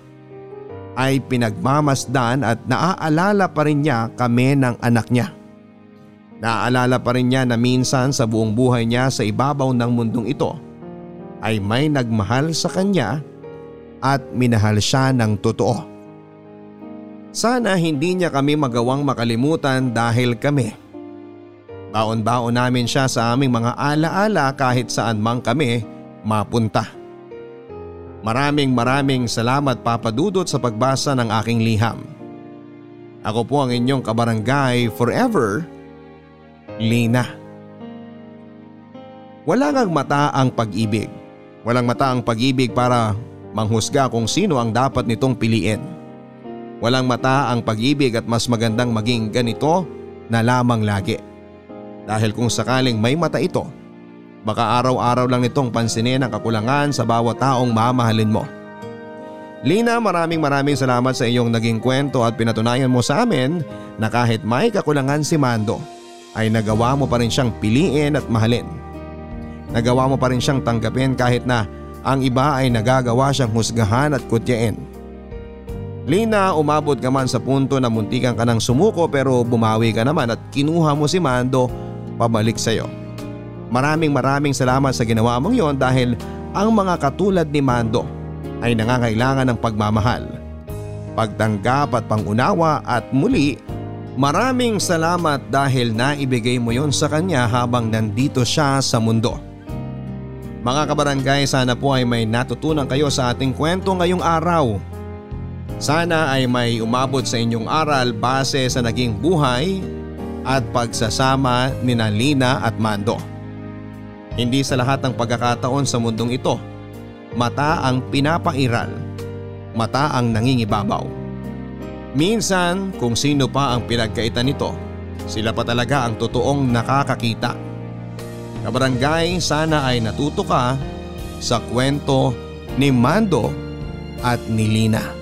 ay pinagmamasdan at naaalala pa rin niya kami ng anak niya. Naaalala pa rin niya na minsan sa buong buhay niya sa ibabaw ng mundong ito ay may nagmahal sa kanya at minahal siya ng totoo. Sana hindi niya kami magawang makalimutan dahil kami. Baon-baon namin siya sa aming mga alaala kahit saan mang kami mapunta. Maraming maraming salamat papadudot sa pagbasa ng aking liham. Ako po ang inyong kabarangay forever Lina. Wala ngang mata ang pag-ibig. Walang mata ang pag-ibig para manghusga kung sino ang dapat nitong piliin. Walang mata ang pag-ibig at mas magandang maging ganito na lamang lagi. Dahil kung sakaling may mata ito, baka araw-araw lang nitong pansinin ang kakulangan sa bawat taong mamahalin mo. Lina maraming maraming salamat sa iyong naging kwento at pinatunayan mo sa amin na kahit may kakulangan si Mando ay nagawa mo pa rin siyang piliin at mahalin. Nagawa mo pa rin siyang tanggapin kahit na ang iba ay nagagawa siyang husgahan at kutyain. Lina, umabot ka man sa punto na muntikan ka ng sumuko pero bumawi ka naman at kinuha mo si Mando pabalik sa iyo. Maraming maraming salamat sa ginawa mong yon dahil ang mga katulad ni Mando ay nangangailangan ng pagmamahal, pagtanggap at pangunawa at muli Maraming salamat dahil naibigay mo yon sa kanya habang nandito siya sa mundo. Mga kabarangay, sana po ay may natutunan kayo sa ating kwento ngayong araw. Sana ay may umabot sa inyong aral base sa naging buhay at pagsasama ni Lina at Mando. Hindi sa lahat ng pagkakataon sa mundong ito, mata ang pinapairal, mata ang nangingibabaw. Minsan kung sino pa ang pinagkaitan nito, sila pa talaga ang totoong nakakakita. Kabarangay, sana ay natuto ka sa kwento ni Mando at ni Lina.